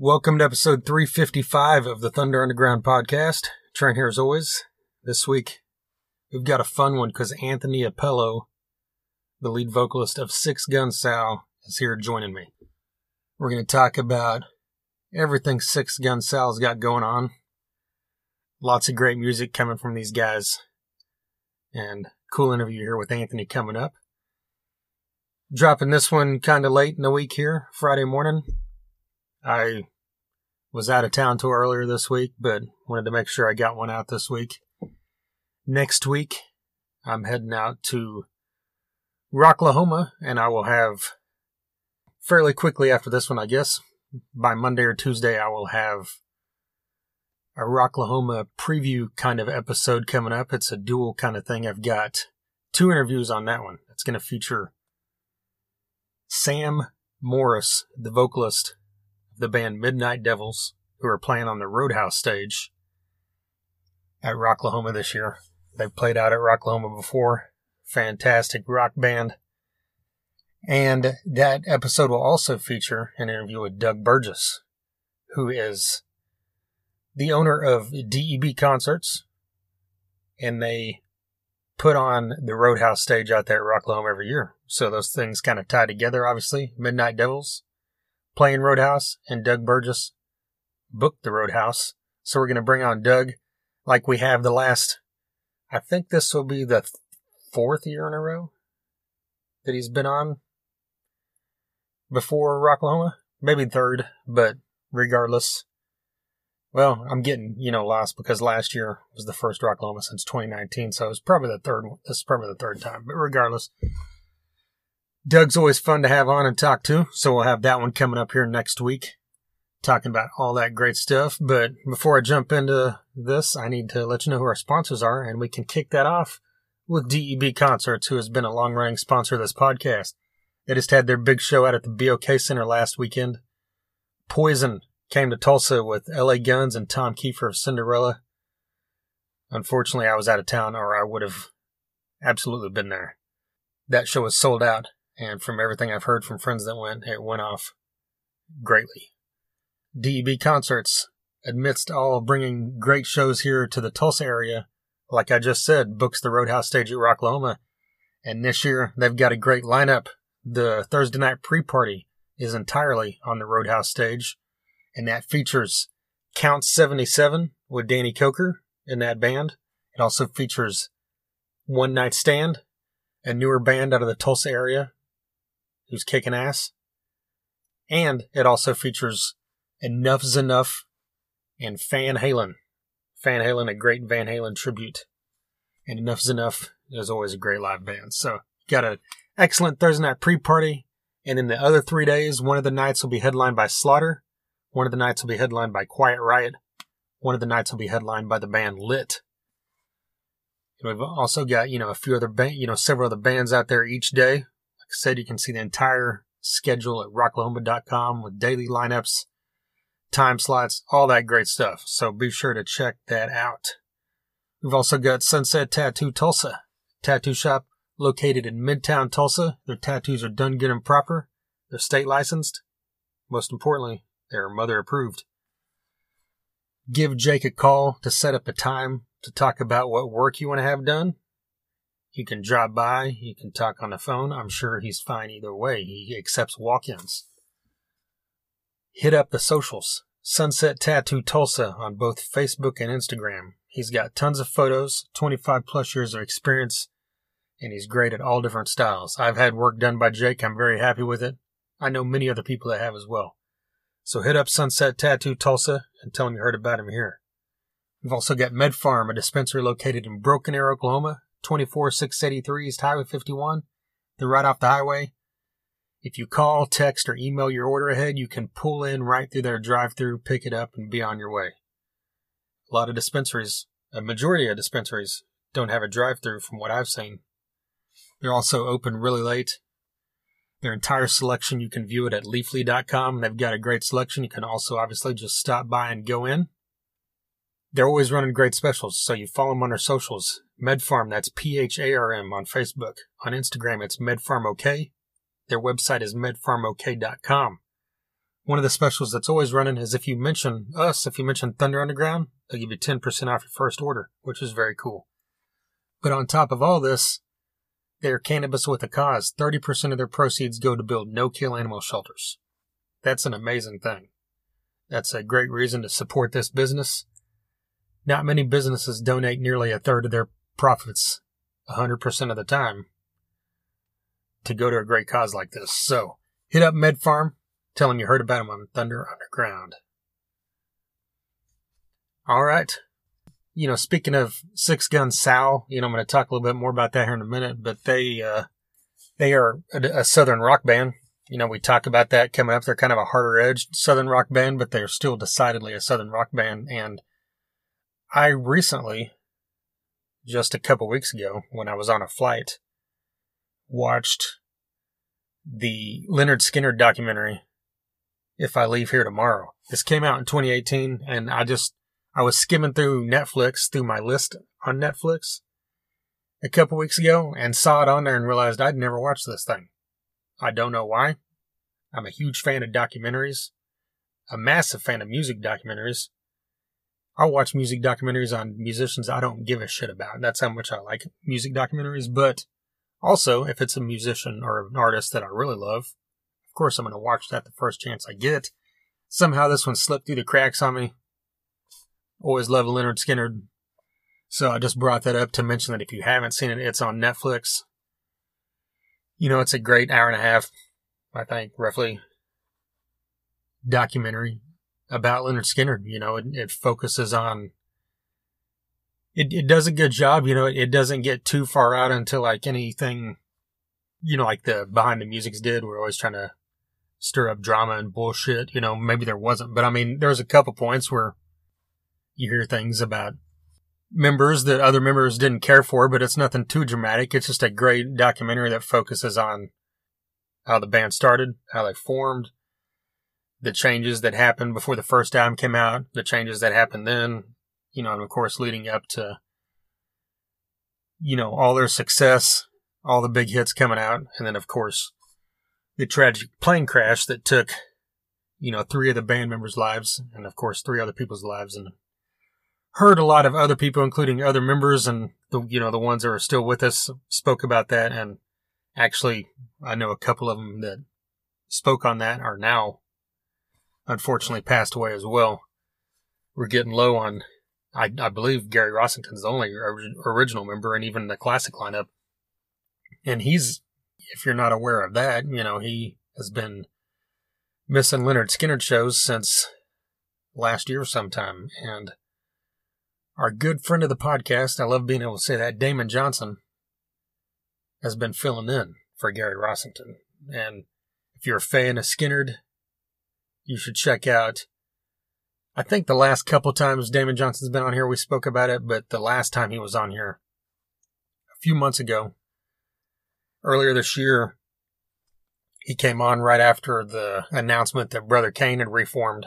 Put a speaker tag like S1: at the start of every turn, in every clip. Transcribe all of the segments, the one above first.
S1: Welcome to episode 355 of the Thunder Underground podcast. Trent here as always. This week, we've got a fun one because Anthony Apello, the lead vocalist of Six Gun Sal, is here joining me. We're going to talk about everything Six Gun Sal's got going on. Lots of great music coming from these guys. And cool interview here with Anthony coming up. Dropping this one kind of late in the week here, Friday morning. I was out of town till earlier this week, but wanted to make sure I got one out this week. Next week, I'm heading out to Rocklahoma, and I will have fairly quickly after this one, I guess. By Monday or Tuesday, I will have a Rocklahoma preview kind of episode coming up. It's a dual kind of thing. I've got two interviews on that one. It's going to feature Sam Morris, the vocalist the band Midnight Devils, who are playing on the Roadhouse stage at Rocklahoma this year. They've played out at Rocklahoma before. Fantastic rock band. And that episode will also feature an interview with Doug Burgess, who is the owner of DEB Concerts, and they put on the Roadhouse stage out there at Rocklahoma every year. So those things kind of tie together, obviously. Midnight Devils playing Roadhouse, and Doug Burgess booked the Roadhouse. So we're going to bring on Doug like we have the last, I think this will be the fourth year in a row that he's been on before Rocklahoma. Maybe third, but regardless, well, I'm getting, you know, lost because last year was the first Rocklahoma since 2019, so it was probably the third. This is probably the third time, but regardless, Doug's always fun to have on and talk to, so we'll have that one coming up here next week, talking about all that great stuff. But before I jump into this, I need to let you know who our sponsors are, and we can kick that off with DEB Concerts, who has been a long running sponsor of this podcast. They just had their big show out at the BOK Center last weekend. Poison came to Tulsa with LA Guns and Tom Keifer of Cinderella. Unfortunately, I was out of town or I would have absolutely been there. That show was sold out, and from everything I've heard from friends that went, it went off greatly. DEB Concerts, amidst all bringing great shows here to the Tulsa area, like I just said, books the Roadhouse stage at Rocklahoma. And this year, they've got a great lineup. The Thursday night pre party is entirely on the Roadhouse stage and that features Count 77 with Danny Koker in that band. It also features One Night Stand, a newer band out of the Tulsa area who's kicking ass. And it also features Enough's Enough and Van Halen. Van Halen, a great Van Halen tribute. And Enough's Enough is always a great live band. So, got an excellent Thursday night pre party. And in the other three days, one of the nights will be headlined by Slaughter. One of the nights will be headlined by Quiet Riot. One of the nights will be headlined by the band Lit. And we've also got, you know, a few other band, you know, several other bands out there each day. Said, you can see the entire schedule at rocklahoma.com with daily lineups, time slots, all that great stuff. So be sure to check that out. We've also got Sunset Tattoo Tulsa, tattoo shop located in Midtown Tulsa. Their tattoos are done good and proper. They're state licensed. Most importantly, they're mother approved. Give Jake a call to set up a time to talk about what work you want to have done. You can drop by, he can talk on the phone. I'm sure he's fine either way. He accepts walk ins. Hit up the socials. Sunset Tattoo Tulsa on both Facebook and Instagram. He's got tons of photos, 25 plus years of experience, and he's great at all different styles. I've had work done by Jake. I'm very happy with it. I know many other people that have as well. So hit up Sunset Tattoo Tulsa and tell them you heard about him here. We've also got Med Pharm, a dispensary located in Broken Arrow, Oklahoma, 24683 is Highway 51. They're right off the highway. If you call, text, or email your order ahead, you can pull in right through their drive through, pick it up, and be on your way. A lot of dispensaries, a majority of dispensaries, don't have a drive through from what I've seen. They're also open really late, their entire selection, you can view it at leafly.com. They've got a great selection. You can also obviously just stop by and go in. They're always running great specials, so you follow them on their socials. MedPharm, that's P H A R M on Facebook. On Instagram, it's MedPharmOK. Their website is medpharmok.com. one of the specials that's always running is if you mention us, if you mention Thunder Underground, they'll give you 10% off your first order, which is very cool. But on top of all this, they're cannabis with a cause. 30% of their proceeds go to build no kill animal shelters. That's an amazing thing. That's a great reason to support this business. Not many businesses donate nearly a third of their profits 100% of the time to go to a great cause like this. So hit up MedPharm, tell them you heard about them on Thunder Underground. All right. You know, speaking of Six Gun Sal, you know, I'm going to talk a little bit more about that here in a minute, but they, uh, they are a, a southern rock band. You know, we talk about that coming up. They're kind of a harder edged southern rock band, but they're still decidedly a southern rock band. And I recently, just a couple weeks ago, when I was on a flight, watched the Lynyrd Skynyrd documentary, If I Leave Here Tomorrow. This came out in 2018, and I just, I was skimming through Netflix, through my list on Netflix a couple weeks ago, and saw it on there and realized I'd never watched this thing. I don't know why. I'm a huge fan of documentaries, a massive fan of music documentaries. I'll watch music documentaries on musicians I don't give a shit about. That's how much I like music documentaries. But also, if it's a musician or an artist that I really love, of course I'm going to watch that the first chance I get. Somehow this one slipped through the cracks on me. Always love Lynyrd Skynyrd. So I just brought that up to mention that if you haven't seen it, it's on Netflix. You know, it's a great hour and a half, I think, roughly, documentary about Lynyrd Skynyrd. You know, it, it focuses on it, it does a good job. You know, it, it doesn't get too far out into like anything, you know, like the behind the musics did. We're always trying to stir up drama and bullshit. You know, maybe there wasn't, but I mean, there's a couple points where you hear things about members that other members didn't care for, but it's nothing too dramatic. It's just a great documentary that focuses on how the band started, how they formed, the changes that happened before the first album came out, the changes that happened then, you know, and of course leading up to, you know, all their success, all the big hits coming out, and then of course the tragic plane crash that took, you know, three of the band members' lives, and of course three other people's lives, and heard a lot of other people, including other members and the, you know, the ones that are still with us spoke about that. And actually, I know a couple of them that spoke on that are now unfortunately passed away as well. We're getting low on I, I believe Gary Rossington's the only original member, and even the classic lineup. And he's, if you're not aware of that, you know, he has been missing Lynyrd Skynyrd shows since last year sometime. And our good friend of the podcast, I love being able to say that, Damon Johnson, has been filling in for Gary Rossington. And if you're a fan of Skynyrd, you should check out. I think the last couple times Damon Johnson's been on here, we spoke about it, but the last time he was on here, a few months ago, earlier this year, he came on right after the announcement that Brother Cane had reformed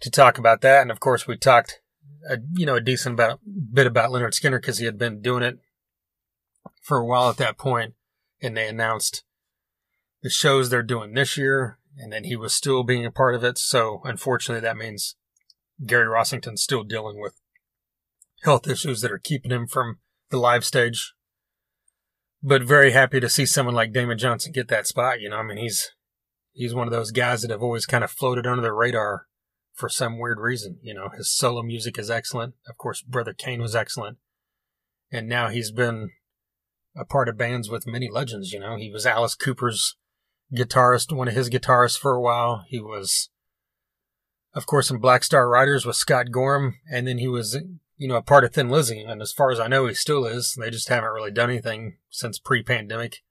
S1: to talk about that. And of course, we talked, a, you know, a decent about, bit about Lynyrd Skynyrd because he had been doing it for a while at that point, and they announced the shows they're doing this year and then he was still being a part of it. So unfortunately, that means Gary Rossington's still dealing with health issues that are keeping him from the live stage. But very happy to see someone like Damon Johnson get that spot. You know, I mean, he's he's one of those guys that have always kind of floated under the radar for some weird reason. You know, his solo music is excellent. Of course, Brother Cane was excellent, and now he's been a part of bands with many legends. You know, he was Alice Cooper's guitarist, one of his guitarists for a while. He was, of course, in Black Star Riders with Scott Gorham, and then he was, you know, a part of Thin Lizzy. And as far as I know, he still is. They just haven't really done anything since pre-pandemic.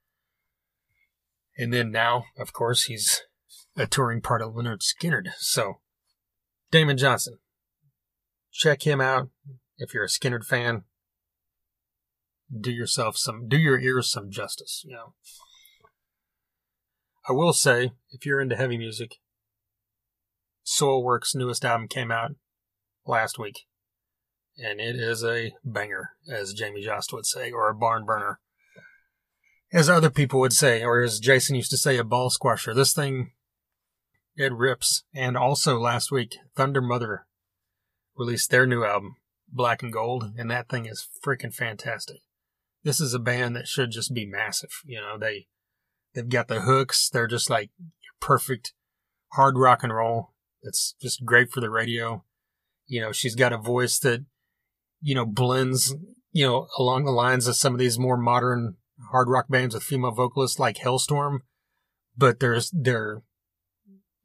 S1: And then now, of course, he's a touring part of Lynyrd Skynyrd. So, Damon Johnson, check him out if you're a Skynyrd fan. Do yourself some, do your ears some justice, you know. I will say, if you're into heavy music, Soilwork's newest album came out last week, and it is a banger, as Jamie Jost would say, or a barn burner, as other people would say, or as Jason used to say, a ball squasher. This thing, It rips. And also last week, Thundermother released their new album, Black and Gold, and that thing is freaking fantastic. This is a band that should just be massive. You know, they they've got the hooks. They're just like perfect hard rock and roll. It's just great for the radio. You know, she's got a voice that, you know, blends, you know, along the lines of some of these more modern hard rock bands with female vocalists like Halestorm, but there's their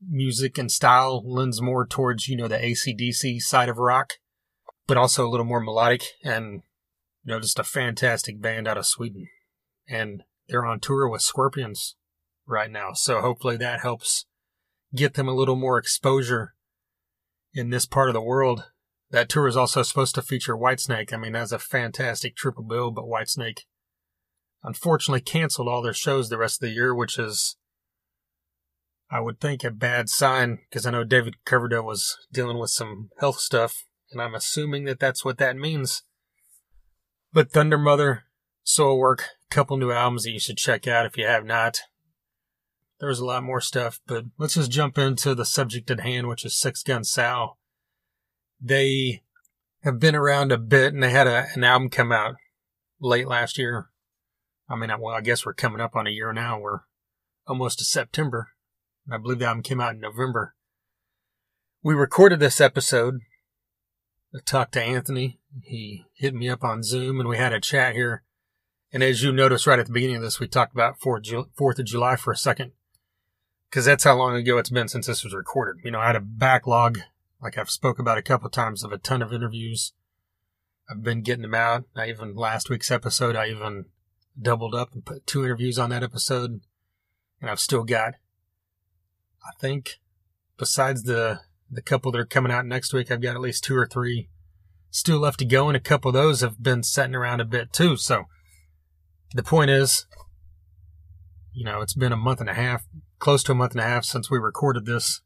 S1: music and style lends more towards, you know, the ACDC side of rock, but also a little more melodic and, you know, just a fantastic band out of Sweden. And they're on tour with Scorpions right now. So hopefully that helps get them a little more exposure in this part of the world. That tour is also supposed to feature Whitesnake. I mean, that's a fantastic triple bill, but Whitesnake unfortunately canceled all their shows the rest of the year, which is, I would think, a bad sign because I know David Coverdale was dealing with some health stuff, and I'm assuming that that's what that means. But Thundermother, Soilwork, couple new albums that you should check out if you have not. There's a lot more stuff, but let's just jump into the subject at hand, which is Six Gun Sal. They have been around a bit and they had a, an album come out late last year I mean, well, I guess we're coming up on a year now. We're almost to September. I believe the album came out in November. We recorded this episode. I talked to Anthony. He hit me up on Zoom and we had a chat here. And as you noticed right at the beginning of this, we talked about 4th of July for a second. Cause that's how long ago it's been since this was recorded. You know, I had a backlog, like I've spoke about a couple times of a ton of interviews. I've been getting them out. I even last week's episode, I even doubled up and put two interviews on that episode. And I've still got, I think, besides the, the couple that are coming out next week, I've got at least two or three still left to go. And a couple of those have been sitting around a bit too. So the point is, you know, it's been a month and a half, close to a month and a half since we recorded this.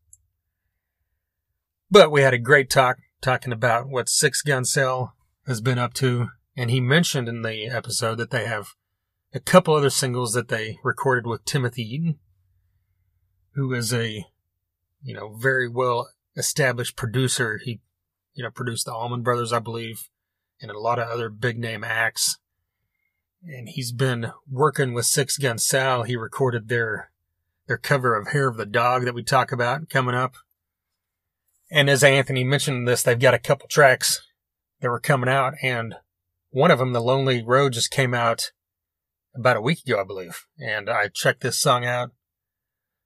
S1: But we had a great talk talking about what Six Gun Sal has been up to. And he mentioned in the episode that they have a couple other singles that they recorded with Timothy Eaton, who is a, you know, very well established producer. He, you know, produced the Allman Brothers, I believe, and a lot of other big name acts. And he's been working with Six Gun Sal. He recorded their their cover of Hair of the Dog that we talk about coming up. And as Anthony mentioned this, they've got a couple tracks that were coming out, and one of them, The Lonely Road, just came out about a week ago, I believe. And I checked this song out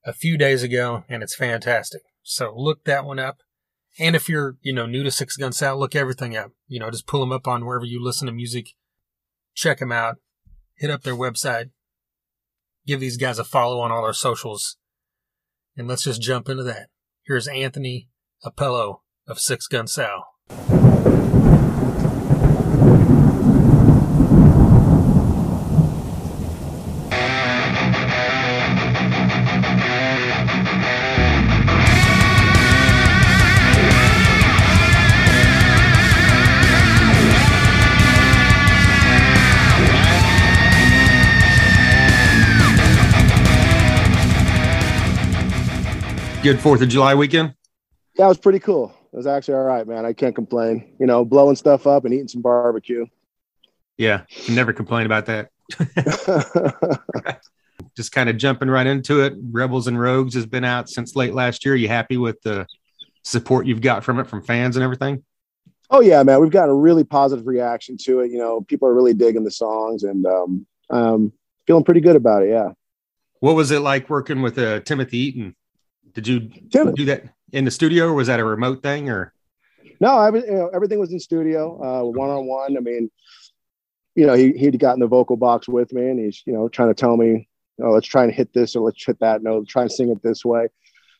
S1: a few days ago and it's fantastic. So look that one up. And if you're, you know, new to Six Gun Sal, look everything up. You know, just pull them up on wherever you listen to music. Check them out. Hit up their website. Give these guys a follow on all their socials. And let's just jump into that. Here's Anthony Apello of Six Gun Sal.
S2: Good Fourth of July weekend?
S3: Yeah, it was pretty cool. It was actually all right, man. I can't complain. You know, blowing stuff up and eating some barbecue.
S2: Yeah, never complain about that. Just kind of jumping right into it. Rebels and Rogues has been out since late last year. Are you happy with the support you've got from it from fans and everything?
S3: Oh yeah, man. We've got a really positive reaction to it. You know, people are really digging the songs and um, um, feeling pretty good about it. Yeah.
S2: What was it like working with uh, Timothy Eaton? Did you Tim, do that in the studio, or was that a remote thing, or?
S3: No, I was. You know, everything was in studio, one on one. I mean, you know, he he'd gotten the vocal box with me, and he's you know trying to tell me, oh, let's try and hit this or let's hit that. No, try and sing it this way.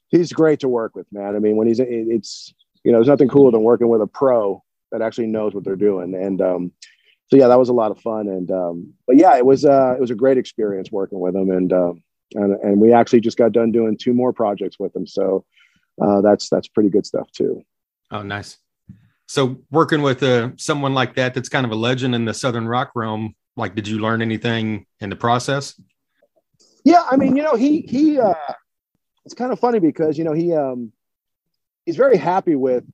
S3: He's great to work with, man. I mean, when he's it's you know, there's nothing cooler than working with a pro that actually knows what they're doing, and um, so yeah, that was a lot of fun. And um, but yeah, it was uh, it was a great experience working with him, and um, and and we actually just got done doing two more projects with them. So uh, that's that's pretty good stuff too.
S2: Oh, nice. So working with uh, someone like that, that's kind of a legend in the Southern rock realm. Like, did you learn anything in the process?
S3: Yeah, I mean, you know, he he uh, it's kind of funny because you know he um he's very happy with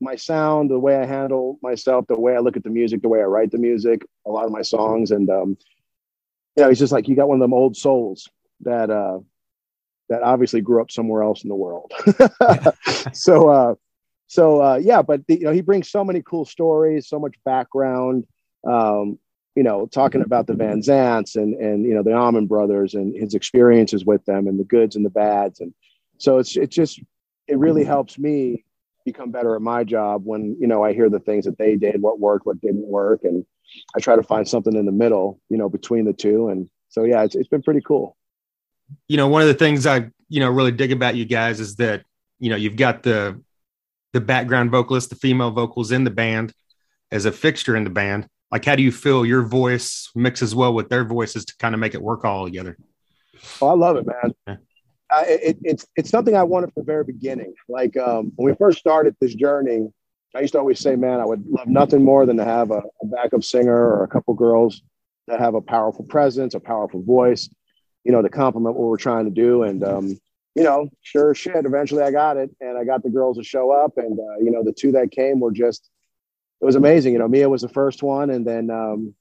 S3: my sound, the way I handle myself, the way I look at the music, the way I write the music, a lot of my songs, and um, you know, he's just like you got one of them old souls that uh, that obviously grew up somewhere else in the world. so uh, so uh, yeah, but the, you know, he brings so many cool stories, so much background. Um, you know, talking about the Van Zants and and you know the Allman Brothers and his experiences with them and the goods and the bads, and so it's it's just it really helps me become better at my job when you know I hear the things that they did, what worked, what didn't work, and I try to find something in the middle, you know, between the two. And so yeah, it's it's been pretty cool.
S2: You know, one of the things I you know really dig about you guys is that you know you've got the the background vocalist, the female vocals in the band as a fixture in the band. Like, how do you feel your voice mixes well with their voices to kind of make it work all together?
S3: Oh, I love it, man. Yeah uh, it, it's it's something I wanted from the very beginning. Like um, when we first started this journey, I used to always say, "Man, I would love nothing more than to have a, a backup singer or a couple girls that have a powerful presence, a powerful voice, you know, to complement what we're trying to do." And um, you know, sure shit, eventually I got it, and I got the girls to show up, and uh, you know, the two that came were just it was amazing. You know, Mia was the first one, and then um,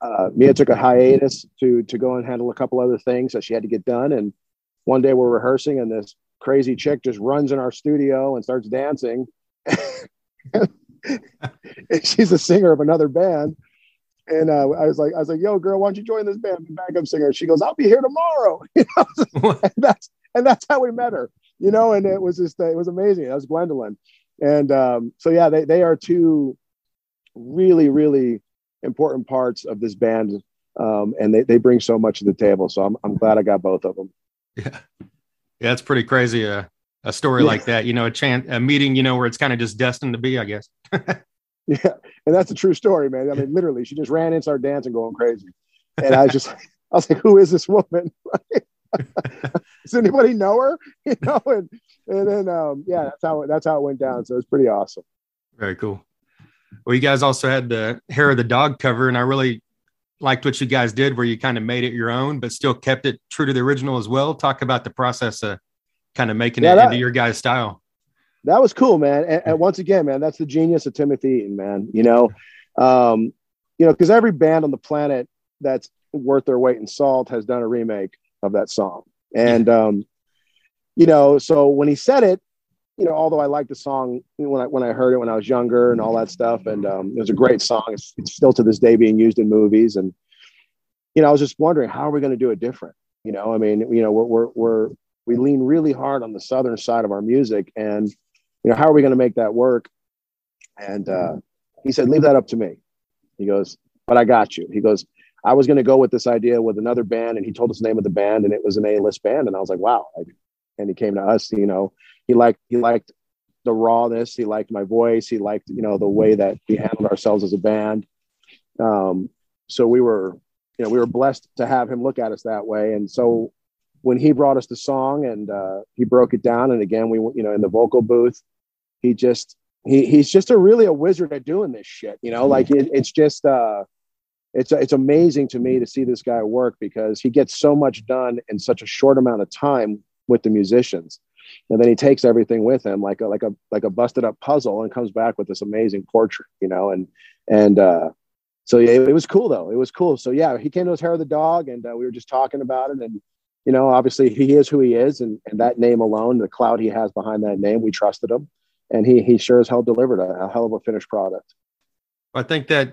S3: uh, Mia took a hiatus to to go and handle a couple other things that she had to get done, and one day we're rehearsing and this crazy chick just runs in our studio and starts dancing. she's a singer of another band. And uh, I was like, I was like, yo, girl, why don't you join this band? Backup singer. She goes, I'll be here tomorrow. You know? and that's and that's how we met her. You know, and it was just it was amazing. That was Gwendolyn. And um, so yeah, they they are two really, really important parts of this band. Um, and they, they bring so much to the table. So I'm, I'm glad I got both of them.
S2: Yeah. Yeah, it's pretty crazy. Uh, a story yeah. like that, you know, a chance, a meeting, you know, where it's kind of just destined to be, I guess.
S3: yeah. And that's a true story, man. I mean, literally, she just ran in, started dancing, going crazy. And I was just, I was like, who is this woman? Does anybody know her? You know, and, and then, um, yeah, that's how, that's how it went down. So it's pretty awesome.
S2: Very cool. Well, you guys also had the hair of the dog cover, and I really liked what you guys did where you kind of made it your own, but still kept it true to the original as well. Talk about the process of kind of making yeah, it that, into your guys' style.
S3: That was cool, man. And, and, once again, man, that's the genius of Timothy Eaton, man. You know, um, you know, because every band on the planet that's worth their weight in salt has done a remake of that song. And um, you know, so when he said it, you know, although I liked the song when I when I heard it when I was younger and all that stuff, and um, it was a great song. It's, it's, still to this day being used in movies, and you know, I was just wondering how are we going to do it different? You know, I mean, you know, we're we're, we're we lean really hard on the southern side of our music, and you know, how are we going to make that work? And uh, he said, leave that up to me. He goes, but I got you. He goes, I was going to go with this idea with another band, and he told us the name of the band, and it was an A-list band, and I was like, wow. And he came to us, you know, he liked he liked the rawness. He liked my voice. He liked you know the way that we handled ourselves as a band. Um, so we were you know we were blessed to have him look at us that way. And so when he brought us the song and uh, he broke it down, and again we you know in the vocal booth, he just he he's just a really a wizard at doing this shit. You know, like it, it's just. Uh, it's it's amazing to me to see this guy work because he gets so much done in such a short amount of time with the musicians and then he takes everything with him like a like a like a busted up puzzle and comes back with this amazing portrait you know and and uh so yeah it, it was cool though it was cool so yeah he came to his hair of the dog and uh, we were just talking about it and you know obviously he is who he is and, and that name alone the cloud he has behind that name we trusted him and he he sure as hell delivered a, a hell of a finished product
S2: i think that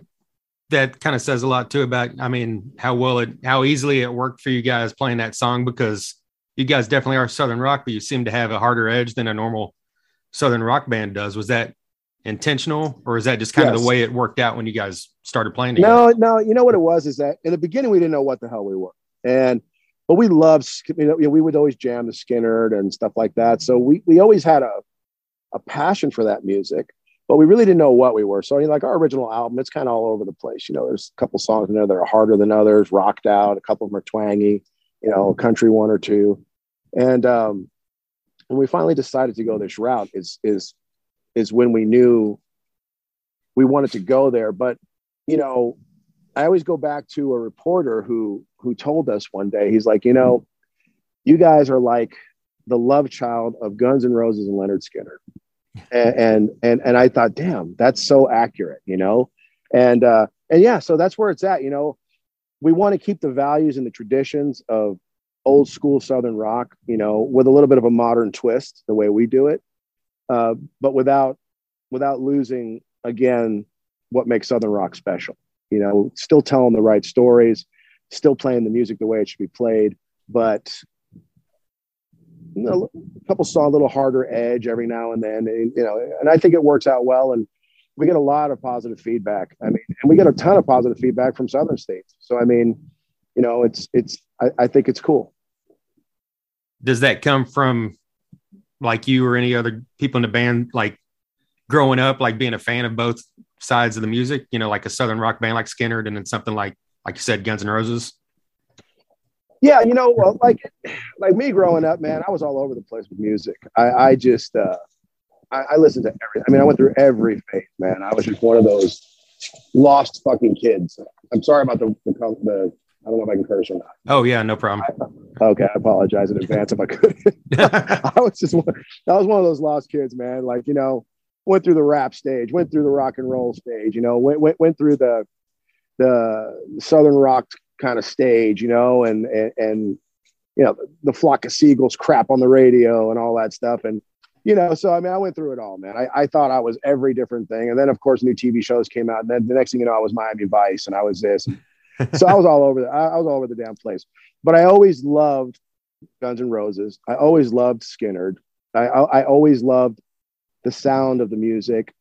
S2: that kind of says a lot too about i mean how well it how easily it worked for you guys playing that song because you guys definitely are Southern rock, but you seem to have a harder edge than a normal Southern rock band does. Was that intentional, or is that just kind yes. of the way it worked out when you guys started playing together?
S3: No, no. You know what it was is that in the beginning we didn't know what the hell we were, and but we loved. You know, we would always jam the Skynyrd and stuff like that. So we we always had a a passion for that music but we really didn't know what we were. So, like our original album, it's kind of all over the place. You know, there's a couple songs in there that are harder than others, rocked out. A couple of them are twangy. You know, country one or two. And um, when we finally decided to go this route, is is is when we knew we wanted to go there. But you know, I always go back to a reporter who who told us one day. He's like, you know, you guys are like the love child of Guns N' Roses and Lynyrd Skynyrd. And, and and and I thought, damn, that's so accurate, you know. And uh, and yeah, so that's where it's at. You know, we want to keep the values and the traditions of old school Southern rock, you know, with a little bit of a modern twist, the way we do it, uh, but without without losing again what makes Southern rock special. You know, still telling the right stories, still playing the music the way it should be played, but you know, a couple saw a little harder edge every now and then, and, you know, and I think it works out well. And we get a lot of positive feedback. I mean, and we get a ton of positive feedback from Southern states. So I mean, you know, it's it's I, I think it's cool.
S2: Does that come from like you or any other people in the band, like growing up, like being a fan of both sides of the music? You know, like a Southern rock band like Skynyrd, and then something like like you said, Guns N' Roses.
S3: Yeah, you know, well, like like me growing up, man, I was all over the place with music. I, I just uh, I, I listened to every. I mean, I went through every phase, man. I was just one of those lost fucking kids. I'm sorry about the the, the I don't know if I can curse or not.
S2: Oh yeah, no problem.
S3: I, okay, I apologize in advance if I could. I was just one, I was one of those lost kids, man. Like you know, went through the rap stage, went through the rock and roll stage. You know, went went went through the the southern rock kind of stage. You know, and and, and you know the flock of seagulls crap on the radio and all that stuff. And you know, so I mean, I went through it all, man. I, I thought I was every different thing, and then of course, new TV shows came out, and then the next thing you know, I was Miami Vice, and I was this. so I was all over. The, I, was all over the damn place. But I always loved Guns N' Roses. I always loved Skynyrd. I, I, I always loved the sound of the music.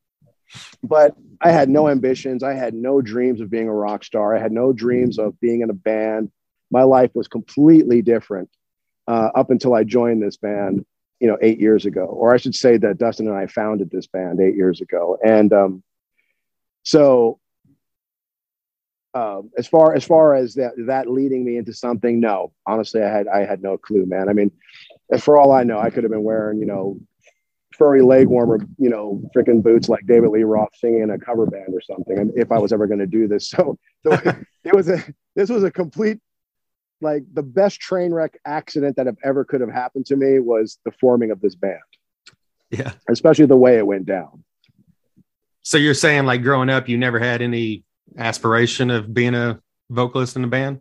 S3: But I had no ambitions. I had no dreams of being a rock star. I had no dreams of being in a band. My life was completely different uh, up until I joined this band you know eight years ago or i should say that dustin and i founded this band eight years ago and um, so um, as far as far as that that leading me into something no honestly i had i had no clue man i mean for all i know i could have been wearing you know furry leg warmer you know freaking boots like david lee roth singing in a cover band or something if i was ever going to do this so, so it was a this was a complete like the best train wreck accident that have ever could have happened to me was the forming of this band.
S2: Yeah.
S3: Especially the way it went down.
S2: So you're saying like growing up, you never had any aspiration of being a vocalist in the band?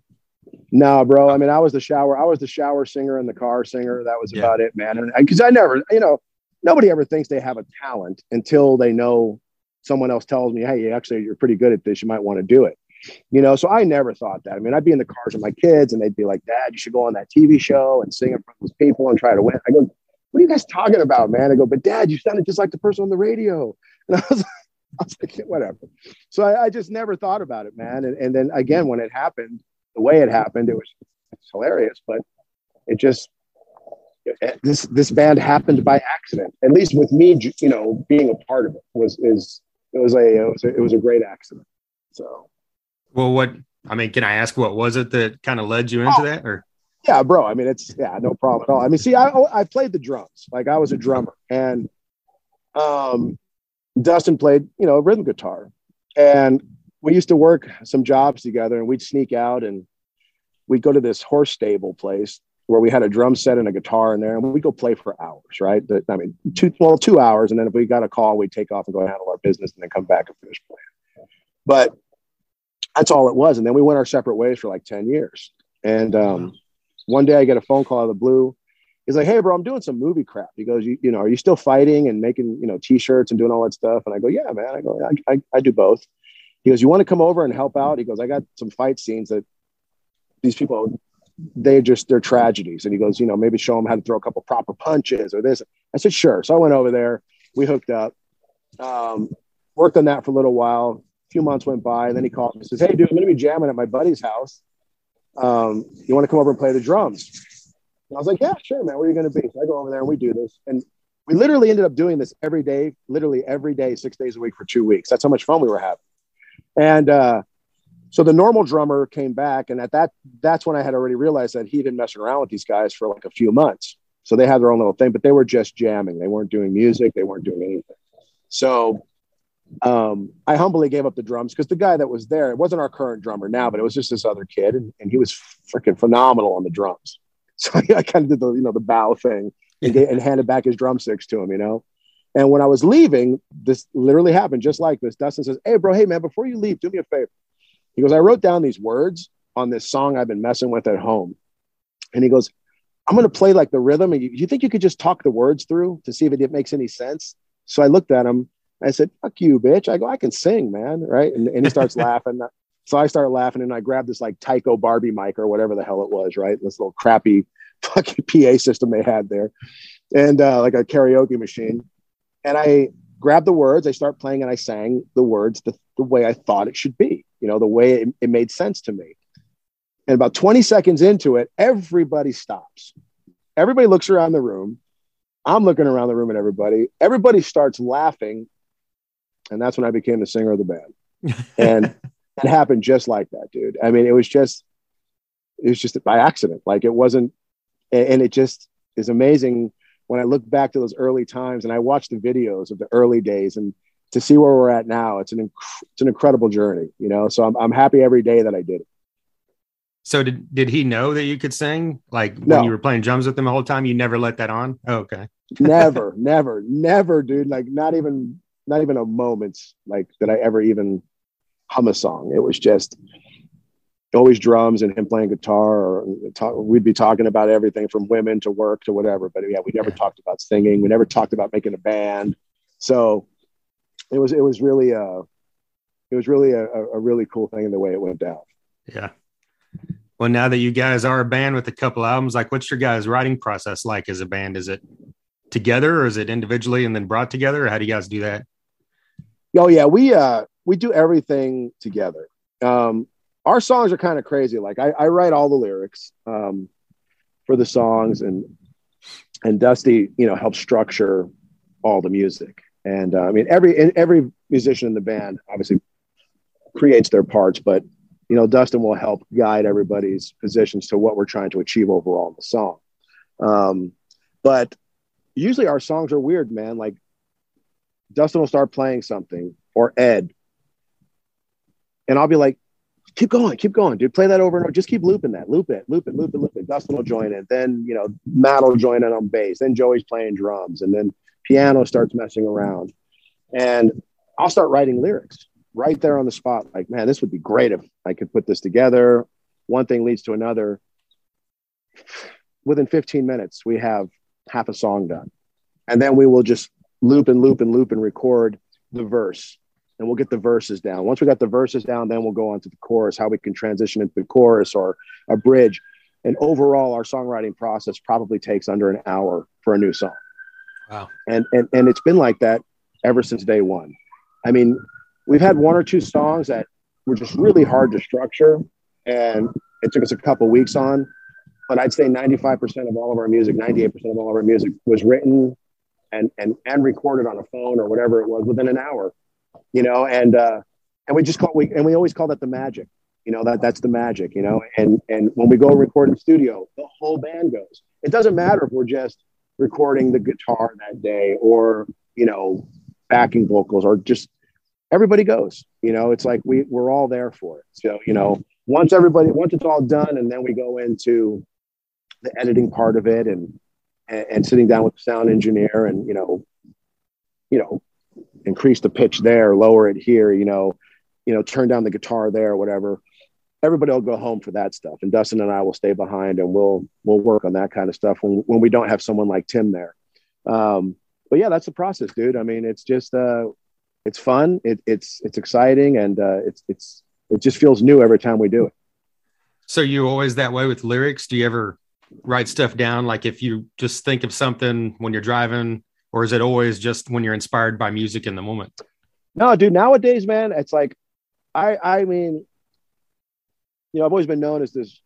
S3: No, bro. I mean, I was the shower, I was the shower singer and the car singer. That was yeah. about it, man. And because I never, you know, nobody ever thinks they have a talent until they know someone else tells me, Hey, actually, you're pretty good at this. You might want to do it. You know so i never thought that. I mean i'd be in the cars with my kids and they'd be like dad you should go on that tv show and sing in front of those people and try to win. I go what are you guys talking about man? I go but dad you sounded just like the person on the radio. And i was, I was like whatever. So I, I, just never thought about it man. And, and then again when it happened the way it happened it was hilarious but it just this this band happened by accident at least with me you know being a part of it was is it was a it was a, it was a great accident so
S2: well, what I mean, can I ask what was it that kind of led you into oh, that? Or
S3: yeah, bro. I mean, it's yeah, no problem at all. I mean, see, I I played the drums, like I was a drummer, and um, Dustin played, you know, rhythm guitar, and we used to work some jobs together, and we'd sneak out and we'd go to this horse stable place where we had a drum set and a guitar in there, and we'd go play for hours, right? I mean, two well, two hours, and then if we got a call, we'd take off and go handle our business, and then come back and finish playing. But that's all it was. And then we went our separate ways for like 10 years. And um, one day I get a phone call out of the blue. He's like, Hey, bro, I'm doing some movie crap. He goes, you, you know, are you still fighting and making, you know, t-shirts and doing all that stuff? And I go, yeah, man. I go, I, I, I do both. He goes, you want to come over and help out? He goes, I got some fight scenes that these people, they just, they're tragedies. And he goes, you know, maybe show them how to throw a couple proper punches or this. I said, sure. So I went over there, we hooked up, um, worked on that for a little while A few months went by, and then he called me and says, Hey, dude, I'm going to be jamming at my buddy's house. Um, you want to come over and play the drums? And I was like, Yeah, sure, man. Where are you going to be? So I go over there and we do this. And we literally ended up doing this every day, literally every day, six days a week for two weeks. That's how much fun we were having. And uh, so the normal drummer came back, and at that, that's when I had already realized that he'd been messing around with these guys for like a few months. So they had their own little thing, but they were just jamming. They weren't doing music. They weren't doing anything. So um, I humbly gave up the drums because the guy that was there, it wasn't our current drummer now, but it was just this other kid, and, and he was freaking phenomenal on the drums. So I kind of did the, you know, the bow thing and, gave, and handed back his drumsticks to him, you know? And when I was leaving, this literally happened just like this. Dustin says, Hey, bro, hey, man, before you leave, do me a favor. He goes, I wrote down these words on this song I've been messing with at home. And he goes, I'm going to play like the rhythm. And you, you think you could just talk the words through to see if it, makes any sense? So I looked at him. I said, fuck you, bitch. I go, I can sing, man. Right. And, and he starts laughing. So I start laughing and I grab this like Tyco Barbie mic or whatever the hell it was, right? This little crappy fucking PA system they had there and uh, like a karaoke machine. And I grabbed the words, I start playing and I sang the words the, the way I thought it should be, you know, the way it, it made sense to me. And about 20 seconds into it, everybody stops. Everybody looks around the room. I'm looking around the room at everybody. Everybody starts laughing. And that's when I became the singer of the band. And it happened just like that, dude. I mean, it was just, it was just by accident. Like it wasn't, and it just is amazing when I look back to those early times and I watch the videos of the early days and to see where we're at now, it's an, inc- it's an incredible journey, you know? So I'm, I'm happy every day that I did it.
S2: So did did he know that you could sing? Like no. when you were playing drums with him the whole time, you never let that on? Oh, okay.
S3: never, never, never, dude. Like not even not even a moment like that I ever even hum a song. It was just always drums and him playing guitar or talk, we'd be talking about everything from women to work to whatever. But yeah, we never yeah. talked about singing. We never talked about making a band. So it was it was really a it was really a, a really cool thing in the way it went down.
S2: Yeah well now that you guys are a band with a couple albums like what's your guys writing process like as a band is it together or is it individually and then brought together or how do you guys do that
S3: oh yeah we uh we do everything together um our songs are kind of crazy like I, I write all the lyrics um for the songs and and dusty you know helps structure all the music and uh, i mean every every musician in the band obviously creates their parts but you know, Dustin will help guide everybody's positions to what we're trying to achieve overall in the song. Um, but usually our songs are weird, man. Like Dustin will start playing something or Ed, and I'll be like, keep going, keep going, dude. Play that over and over. Just keep looping that, loop it, loop it, loop it, loop it. Dustin will join it. Then, you know, Matt will join it on bass. Then Joey's playing drums. And then piano starts messing around. And I'll start writing lyrics right there on the spot, like, man, this would be great if I could put this together. One thing leads to another. Within 15 minutes, we have half a song done. And then we will just loop and loop and loop and record the verse. And we'll get the verses down. Once we got the verses down, then we'll go on to the chorus, how we can transition into the chorus or a bridge. And overall, our songwriting process probably takes under an hour for a new song.
S2: Wow.
S3: And and and it's been like that ever since day one. I mean, we've had one or two songs that were just really hard to structure and it took us a couple weeks on but i'd say 95% of all of our music 98% of all of our music was written and and and recorded on a phone or whatever it was within an hour you know and uh and we just call we and we always call that the magic you know that that's the magic you know and and when we go record in the studio the whole band goes it doesn't matter if we're just recording the guitar that day or you know backing vocals or just everybody goes. You know, it's like we we're all there for it. So you know, once everybody once it's all done, and then we go into the editing part of it, and and, and sitting down with the sound engineer, and you know, you know, increase the pitch there, lower it here. You know, you know, turn down the guitar there, whatever. Everybody will go home for that stuff, and Dustin and I will stay behind, and we'll we'll work on that kind of stuff when when we don't have someone like Tim there. Um, but yeah, that's the process, dude. I mean, it's just uh, it's fun. It, it's it's exciting, and uh, it's it's it just feels new every time we do it.
S2: So you always that way with lyrics? Do you ever write stuff down? Like if you just think of something when you're driving, or is it always just when you're inspired by music in the moment?
S3: No, dude. Nowadays, man, it's like I I mean, you know, I've always been known as this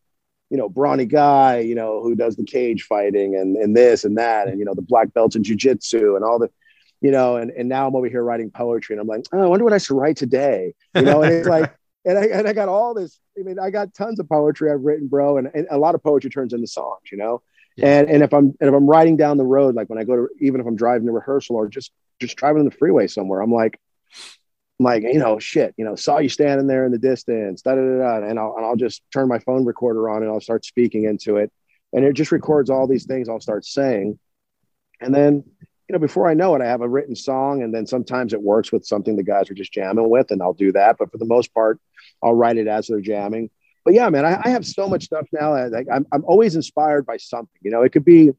S3: you know, brawny guy, you know, who does the cage fighting and, and this and that, and, you know, the black belts in jujitsu and all the, you know, and, and now I'm over here writing poetry and I'm like, oh, I wonder what I should write today, you know, and it's like, and I, and I got all this, I mean, I got tons of poetry I've written, bro. And, and a lot of poetry turns into songs, you know? And, and if I'm, and if I'm riding down the road, like when I go to, even if I'm driving to rehearsal or just, just driving on the freeway somewhere, I'm like, I'm like, you know, shit, you know, saw you standing there in the distance, da da, da and I'll, and I'll just turn my phone recorder on and I'll start speaking into it. and it just records all these things I'll start saying. And then, you know, before I know it, I have a written song. And then sometimes it works with something the guys are just jamming with, and I'll do that. But for the most part, I'll write it as they're jamming. But yeah, man, I, I have so much stuff now. Like I'm, I'm always inspired by something. You know, it could be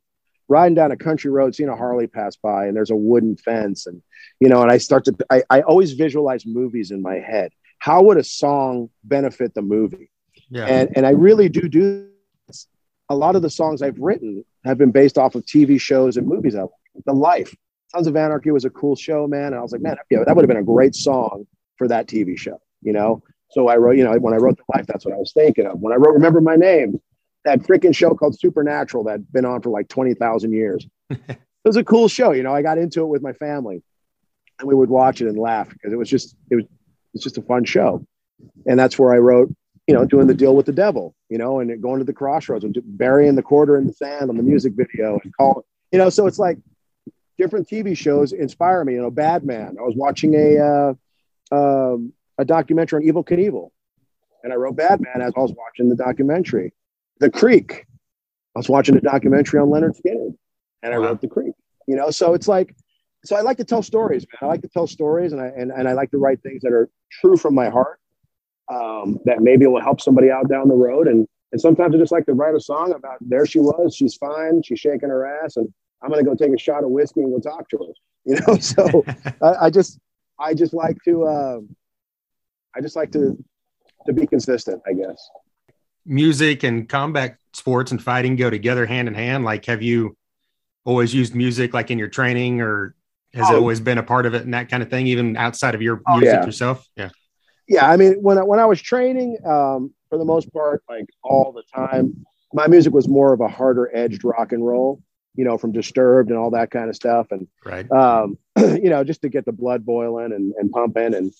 S3: riding down a country road, seeing a Harley pass by, and there's a wooden fence, and you know, and I start to, I, I always visualize movies in my head. How would a song benefit the movie? Yeah. And and I really do do this. A lot of the songs I've written have been based off of TV shows and movies. I the Life, Sons of Anarchy was a cool show, man. And I was like, man, yeah, that would have been a great song for that TV show, you know. So I wrote, you know, when I wrote the Life, that's what I was thinking of. When I wrote Remember My Name, that freaking show called Supernatural that had been on for like twenty thousand years. it was a cool show, you know. I got into it with my family, and we would watch it and laugh because it was just it was it's just a fun show, and that's where I wrote you know, doing the deal with the devil, you know, and going to the crossroads and burying the quarter in the sand on the music video and call, you know, so it's like different TV shows inspire me. You know, Bad Man. I was watching a uh, um, a documentary on Evel Knievel, and I wrote Bad Man as I was watching the documentary. The Creek. I was watching a documentary on Lynyrd Skynyrd and I wow. wrote The Creek. You know, so it's like, so I like to tell stories, man. I like to tell stories, and I and, and I like to write things that are true from my heart um, that maybe will help somebody out down the road. And and sometimes I just like to write a song about there she was, she's fine, she's shaking her ass, and I'm gonna go take a shot of whiskey and go talk to her. You know, so I, I, just I just like to uh, I just like to to be consistent, I guess.
S2: Music and combat sports and fighting go together hand in hand. Like, have you always used music like in your training, or has oh. it always been a part of it and that kind of thing, even outside of your oh, music yeah. yourself? Yeah
S3: yeah, I mean, when I, when I was training, um, for the most part, like all the time, my music was more of a harder edged rock and roll, you know, from Disturbed and all that kind of stuff, and
S2: right,
S3: um, you know, just to get the blood boiling and, and pumping, and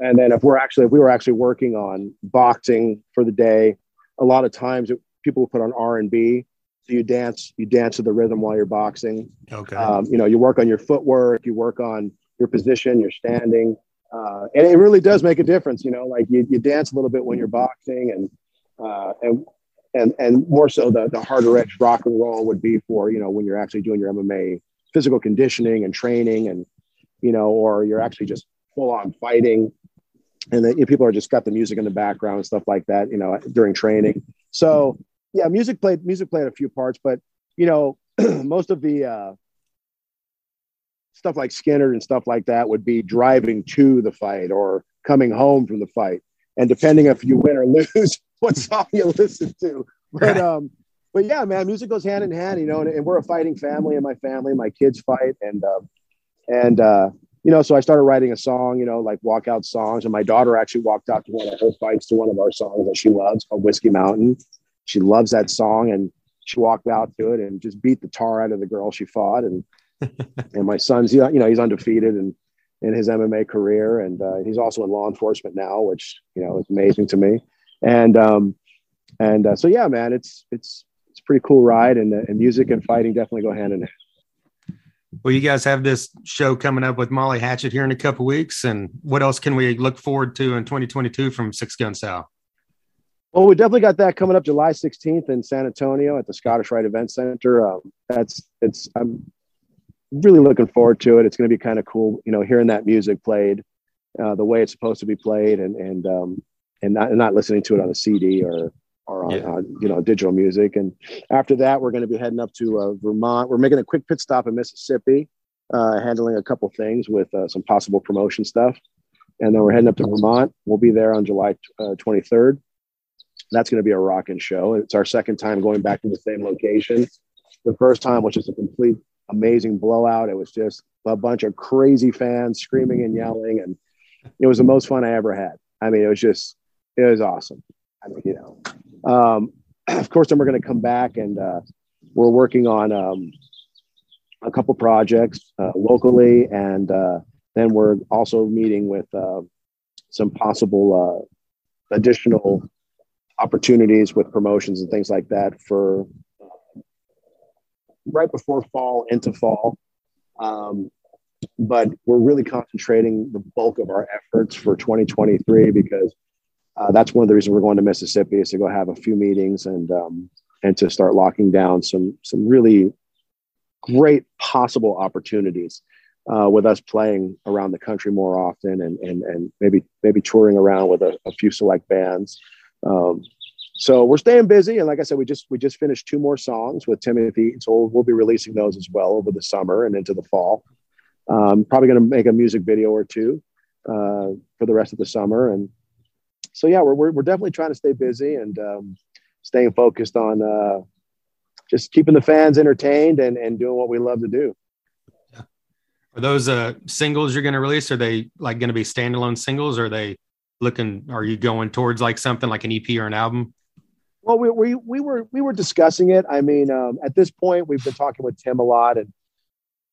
S3: and then if we're actually if we were actually working on boxing for the day, a lot of times it, people would put on R and B, so you dance you dance to the rhythm while you're boxing.
S2: Okay,
S3: um, you know, you work on your footwork, you work on your position, your standing uh, and it really does make a difference. You know, like you, you dance a little bit when you're boxing, and uh, and and and more so the the harder edge rock and roll would be for you know when you're actually doing your MMA physical conditioning and training, and you know, or you're actually just full on fighting, and then you know, people are just got the music in the background and stuff like that. You know, during training. So yeah, music played music played a few parts, but you know, most of the uh, stuff like Skynyrd and stuff like that would be driving to the fight or coming home from the fight. And depending if you win or lose, what song you listen to. But um, but yeah, man, music goes hand in hand, you know, and, and we're a fighting family and my family, my kids fight. And uh, and uh, you know, so I started writing a song, you know, like walkout songs. And my daughter actually walked out to one of her fights to one of our songs that she loves called Whiskey Mountain. She loves that song and she walked out to it and just beat the tar out of the girl she fought. And and my son's, you know, he's undefeated and in his MMA career, and uh, he's also in law enforcement now, which you know is amazing to me. And um, and uh, so yeah, man, it's it's it's a pretty cool ride, and, and music and fighting definitely go hand in hand.
S2: Well, you guys have this show coming up with Molly Hatchet here in a couple weeks, and what else can we look forward to in 2022 from Six Gun Sal?
S3: Well, we definitely got that coming up July 16th in San Antonio at the Scottish Rite Event Center. Um, that's it's I'm really looking forward to it. It's going to be kind of cool, you know, hearing that music played uh, the way it's supposed to be played, and and um, and not not listening to it on a CD or or on, yeah. on you know digital music. And after that, we're going to be heading up to uh, Vermont. We're making a quick pit stop in Mississippi, uh, handling a couple things with uh, some possible promotion stuff, and then we're heading up to Vermont. We'll be there on July uh, twenty third. That's going to be a rocking show. It's our second time going back to the same location. The first time was just a complete amazing blowout. It was just a bunch of crazy fans screaming and yelling, and it was the most fun I ever had. I mean, it was just, it was awesome. I mean, you know, um, of course, then we're going to come back and uh, we're working on um, a couple projects uh, locally, and uh, then we're also meeting with uh, some possible uh, additional opportunities with promotions and things like that for right before fall into fall. Um, but we're really concentrating the bulk of our efforts for 2023 because uh, that's one of the reasons we're going to Mississippi is to go have a few meetings and um, and to start locking down some some really great possible opportunities uh, with us playing around the country more often and and and maybe maybe touring around with a, a few select bands. Um, so we're staying busy, and like I said, we just we just finished two more songs with Timothy, so we'll be releasing those as well over the summer and into the fall. Um, probably going to make a music video or two uh, for the rest of the summer, and so yeah, we're we're, we're definitely trying to stay busy and um, staying focused on uh, just keeping the fans entertained and and doing what we love to do.
S2: Are those uh, singles you're going to release? Are they like going to be standalone singles? Or are they looking? Are you going towards like something like an EP or an album?
S3: Well, we, we, we were we were discussing it. I mean, um, at this point, we've been talking with Tim a lot, and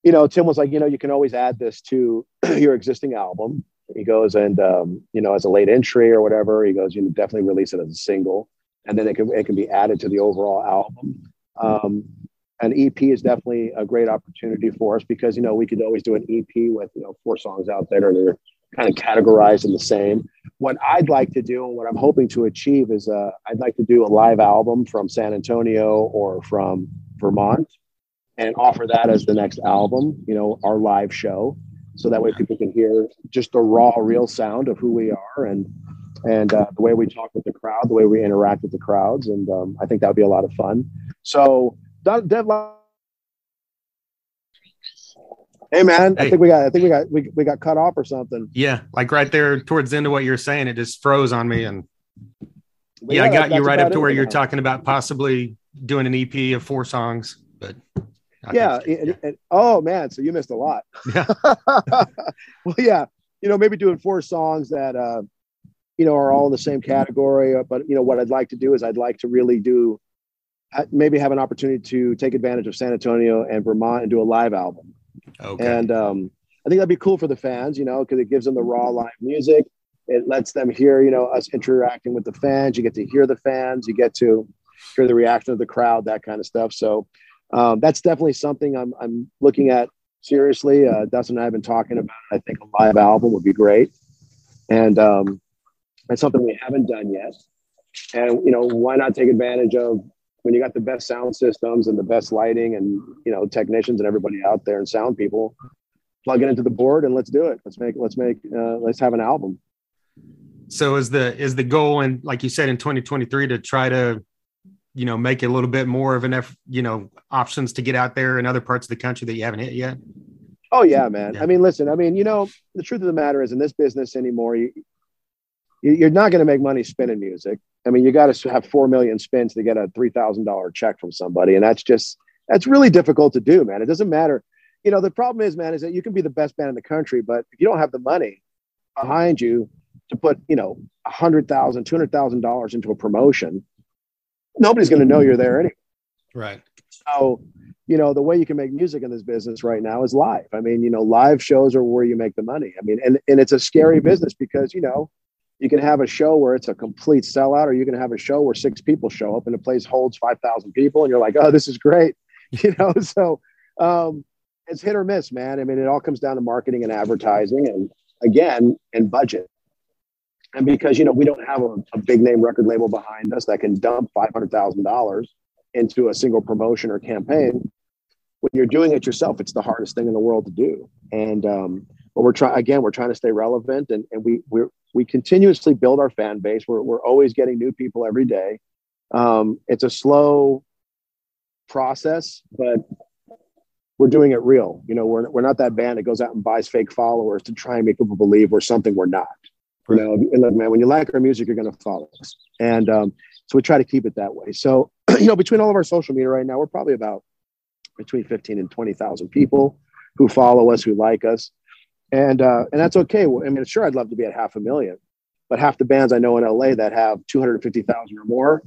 S3: you know, Tim was like, you know, you can always add this to your existing album. He goes and um, you know, as a late entry or whatever, he goes, you can definitely release it as a single, and then it can it can be added to the overall album. Um, an EP is definitely a great opportunity for us because you know we could always do an EP with you know four songs out there and they're kind of categorized in the same. What I'd like to do and what I'm hoping to achieve is uh, I'd like to do a live album from San Antonio or from Vermont and offer that as the next album, you know, our live show. So that way people can hear just the raw, real sound of who we are and and uh, the way we talk with the crowd, the way we interact with the crowds. And um, I think that would be a lot of fun. So deadline. Hey man, hey. I think we got I think we got we, we got cut off or something.
S2: Yeah, like right there towards the end of what you're saying, it just froze on me and yeah, yeah I got you right up to where you're talking about possibly doing an EP of four songs, but
S3: I yeah, and, and, oh man, so you missed a lot. Yeah. well, yeah, you know, maybe doing four songs that uh, you know are all in the same category. Uh, but you know, what I'd like to do is I'd like to really do maybe have an opportunity to take advantage of San Antonio and Vermont and do a live album. Okay. And um, I think that'd be cool for the fans, you know, because it gives them the raw live music. It lets them hear, you know, us interacting with the fans. You get to hear the fans. You get to hear the reaction of the crowd, that kind of stuff. So um, that's definitely something I'm, I'm looking at seriously. Uh, Dustin and I have been talking about. I think a live album would be great, and um, that's something we haven't done yet. And you know, why not take advantage of when you got the best sound systems and the best lighting and you know technicians and everybody out there and sound people plug it into the board and let's do it let's make let's make uh, let's have an album
S2: so is the is the goal and like you said in 2023 to try to you know make it a little bit more of an effort, you know options to get out there in other parts of the country that you haven't hit yet
S3: oh yeah man yeah. i mean listen i mean you know the truth of the matter is in this business anymore you you're not going to make money spinning music I mean, you got to have four million spins to get a three thousand dollar check from somebody, and that's just that's really difficult to do, man. It doesn't matter. You know, the problem is, man, is that you can be the best band in the country, but if you don't have the money behind you to put, you know, a hundred thousand, two hundred thousand dollars into a promotion, nobody's going to know you're there anyway.
S2: Right.
S3: So, you know, the way you can make music in this business right now is live. I mean, you know, live shows are where you make the money. I mean, and and it's a scary business because you know you can have a show where it's a complete sellout, or you can have a show where six people show up and the place holds 5,000 people, and you're like, oh, this is great. You know, so um, it's hit or miss, man. I mean, it all comes down to marketing and advertising, and again, and budget. And because, you know, we don't have a, a big name record label behind us that can dump $500,000 into a single promotion or campaign, when you're doing it yourself, it's the hardest thing in the world to do. And, um, but we're trying again we're trying to stay relevant and, and we we we continuously build our fan base. We're, we're always getting new people every day. Um, it's a slow process but we're doing it real. You know we're, we're not that band that goes out and buys fake followers to try and make people believe we're something we're not you know look man when you like our music you're going to follow us and um, so we try to keep it that way so you know between all of our social media right now we're probably about between 15 and 20,000 people who follow us who like us and uh, and that's okay. I mean, sure, I'd love to be at half a million, but half the bands I know in LA that have two hundred fifty thousand or more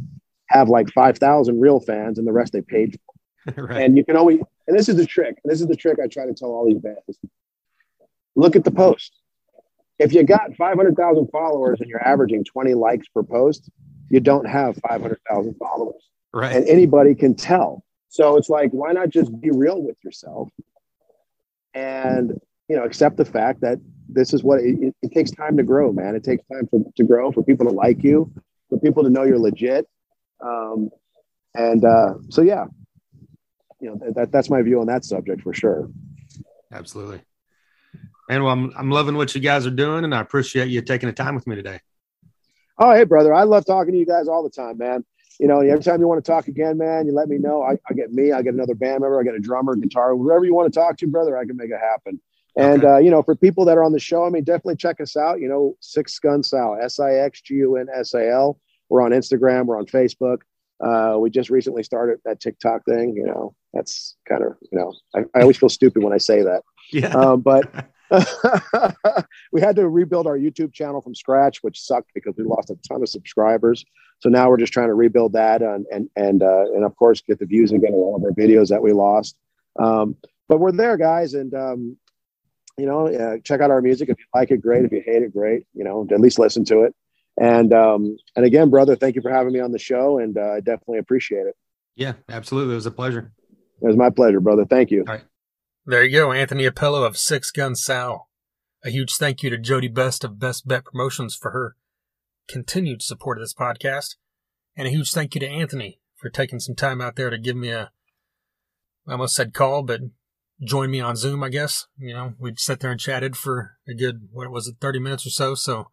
S3: have like five thousand real fans, and the rest they paid for. right. And you can always, and this is the trick. This is the trick I try to tell all these bands. Look at the post. If you got five hundred thousand followers and you're averaging twenty likes per post, you don't have five hundred thousand followers.
S2: Right.
S3: And anybody can tell. So it's like, why not just be real with yourself? And you know, accept the fact that this is what it, it, takes time to grow, man. It takes time for, to grow for people to like you, for people to know you're legit. Um, And uh, so, yeah, you know, that, that's my view on that subject for sure.
S2: Absolutely. And well, I'm, I'm loving what you guys are doing, and I appreciate you taking the time with me today.
S3: Oh, hey, brother. I love talking to you guys all the time, man. You know, every time you want to talk again, man, you let me know. I, I get me, I get another band member, I get a drummer, guitar, whatever you want to talk to, brother, I can make it happen. And, okay. uh, you know, for people that are on the show, I mean, definitely check us out. You know, Six Gun Sal, S I X G U N S A L. We're on Instagram, we're on Facebook. Uh, we just recently started that TikTok thing. You know, that's kind of, you know, I, I always feel stupid when I say that.
S2: Yeah.
S3: Um, but we had to rebuild our YouTube channel from scratch, which sucked because we lost a ton of subscribers. So now we're just trying to rebuild that and and and uh, and of course get the views again on all of our videos that we lost. Um, but we're there, guys, and um, you know, uh, check out our music. If you like it, great. If you hate it, great. You know, at least listen to it. And um, and again, brother, thank you for having me on the show, and uh, I definitely appreciate it.
S2: Yeah, absolutely. It was a pleasure.
S3: It was my pleasure, brother. Thank you.
S2: All right.
S1: There you go, Anthony Apello of Six Gun Sal. A huge thank you to Jody Best of Best Bet Promotions for her continued support of this podcast. And a huge thank you to Anthony for taking some time out there to give me a, I almost said call, but join me on Zoom, I guess. You know, we sat there and chatted for a good, what was it, 30 minutes or so. So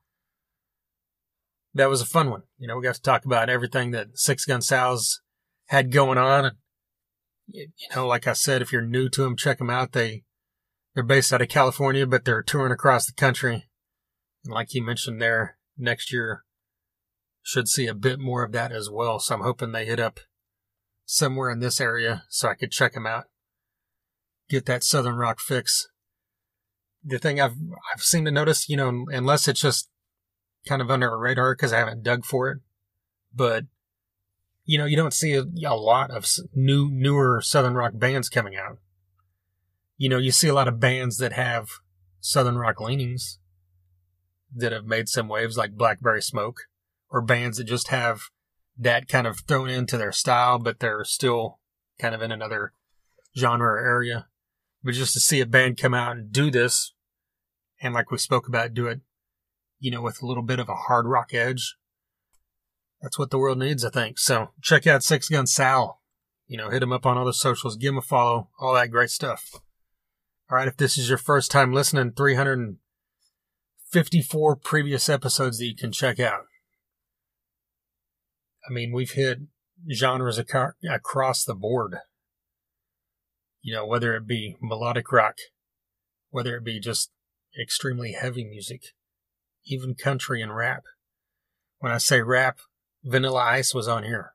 S1: that was a fun one. You know, we got to talk about everything that Six Gun Sal's had going on you know, like I said, if you're new to them, check them out. They they're based out of California, but they're touring across the country. And like you mentioned there, next year should see a bit more of that as well. So I'm hoping they hit up somewhere in this area so I could check them out, get that Southern rock fix. The thing I've I've seemed to notice, you know, unless it's just kind of under a radar because I haven't dug for it, but you know, you don't see a, a lot of new, newer Southern rock bands coming out. You know, you see a lot of bands that have Southern rock leanings that have made some waves like Blackberry Smoke or bands that just have that kind of thrown into their style, but they're still kind of in another genre or area. But just to see a band come out and do this, and like we spoke about, do it, you know, with a little bit of a hard rock edge, that's what the world needs, I think. So check out Six Gun Sal. You know, hit him up on all the socials, give him a follow, all that great stuff. All right, if this is your first time listening, 354 previous episodes that you can check out. I mean, we've hit genres across the board. You know, whether it be melodic rock, whether it be just extremely heavy music, even country and rap. When I say rap, Vanilla Ice was on here.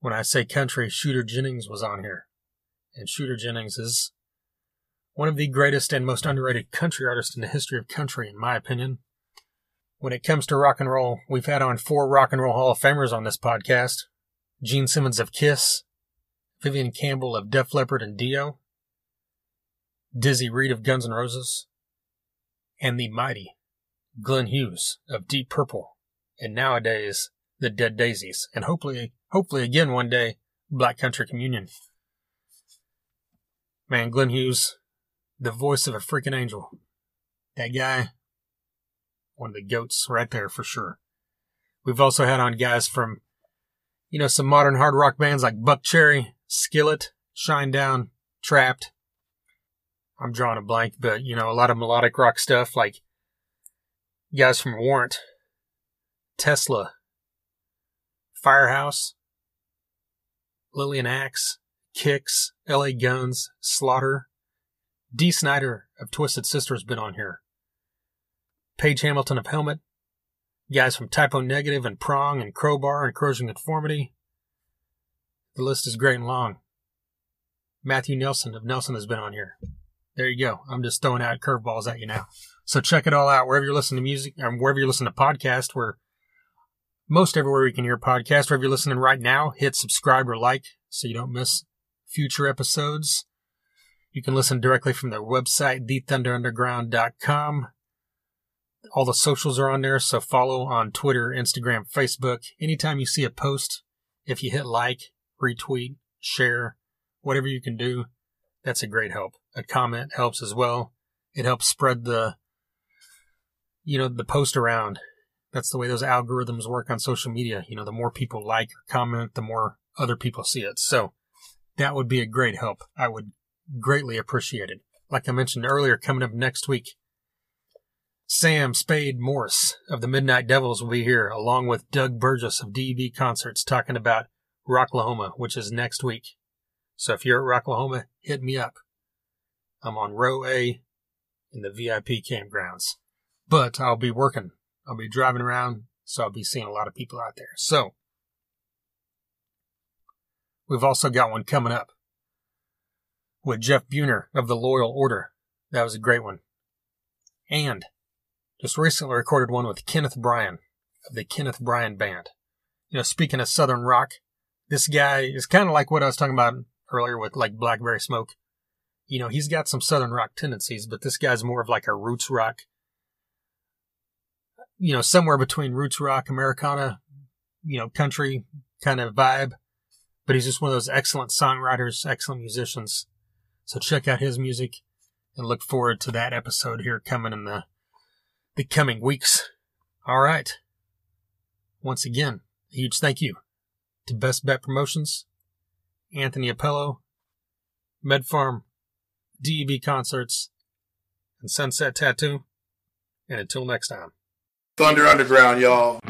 S1: When I say country, Shooter Jennings was on here. And Shooter Jennings is one of the greatest and most underrated country artists in the history of country, in my opinion. When it comes to rock and roll, we've had on four rock and roll Hall of Famers on this podcast Gene Simmons of Kiss, Vivian Campbell of Def Leppard and Dio, Dizzy Reed of Guns N' Roses, and the mighty Glenn Hughes of Deep Purple, and nowadays the Dead Daisies, and hopefully, hopefully again one day, Black Country Communion. Man, Glenn Hughes, the voice of a freaking angel. That guy, one of the goats right there for sure. We've also had on guys from, you know, some modern hard rock bands like Buckcherry, Skillet, Shinedown, Trapt. I'm drawing a blank, but you know, a lot of melodic rock stuff like guys from Warrant, Tesla, Firehouse, Lillian Axe, Kix, LA Guns, Slaughter. Dee Snider of Twisted Sister has been on here. Page Hamilton of Helmet. Guys from Type O Negative and Prong and Crowbar and Corrosion Conformity. The list is great and long. Matthew Nelson of Nelson has been on here. There you go. I'm just throwing out curveballs at you now. So check it all out wherever you're listening to music or wherever you're listening to podcast. Where most everywhere you can hear podcasts. Or if you're listening right now, hit subscribe or like so you don't miss future episodes. You can listen directly from their website, thethunderunderground.com. All the socials are on there, so follow on Twitter, Instagram, Facebook. Anytime you see a post, if you hit like, retweet, share, whatever you can do, that's a great help. A comment helps as well. It helps spread the, you know, the post around that's the way those algorithms work on social media. You know, the more people like or comment, the more other people see it. So that would be a great help. I would greatly appreciate it. Like I mentioned earlier, coming up next week, Sam Spade Morris of the Midnight Devils will be here, along with Doug Burgess of DEB Concerts, talking about Rocklahoma, which is next week. So if you're at Rocklahoma, hit me up. I'm on row A in the VIP campgrounds. But I'll be working. I'll be driving around, so I'll be seeing a lot of people out there. So we've also got one coming up with Jeff Buhner of the Loyal Order. That was a great one. And just recently recorded one with Kenneth Brian of the Kenneth Brian Band. You know, speaking of Southern rock, this guy is kind of like what I was talking about earlier with like Blackberry Smoke. You know, he's got some Southern rock tendencies, but this guy's more of like a roots rock. You know, somewhere between roots rock, Americana, you know, country kind of vibe. But he's just one of those excellent songwriters, excellent musicians. So check out his music and look forward to that episode here coming in the the coming weeks. All right. Once again, a huge thank you to Best Bet Promotions, Anthony Apello, MedPharm, DEB Concerts, and Sunset Tattoo. And until next time.
S4: Thunder Underground, y'all.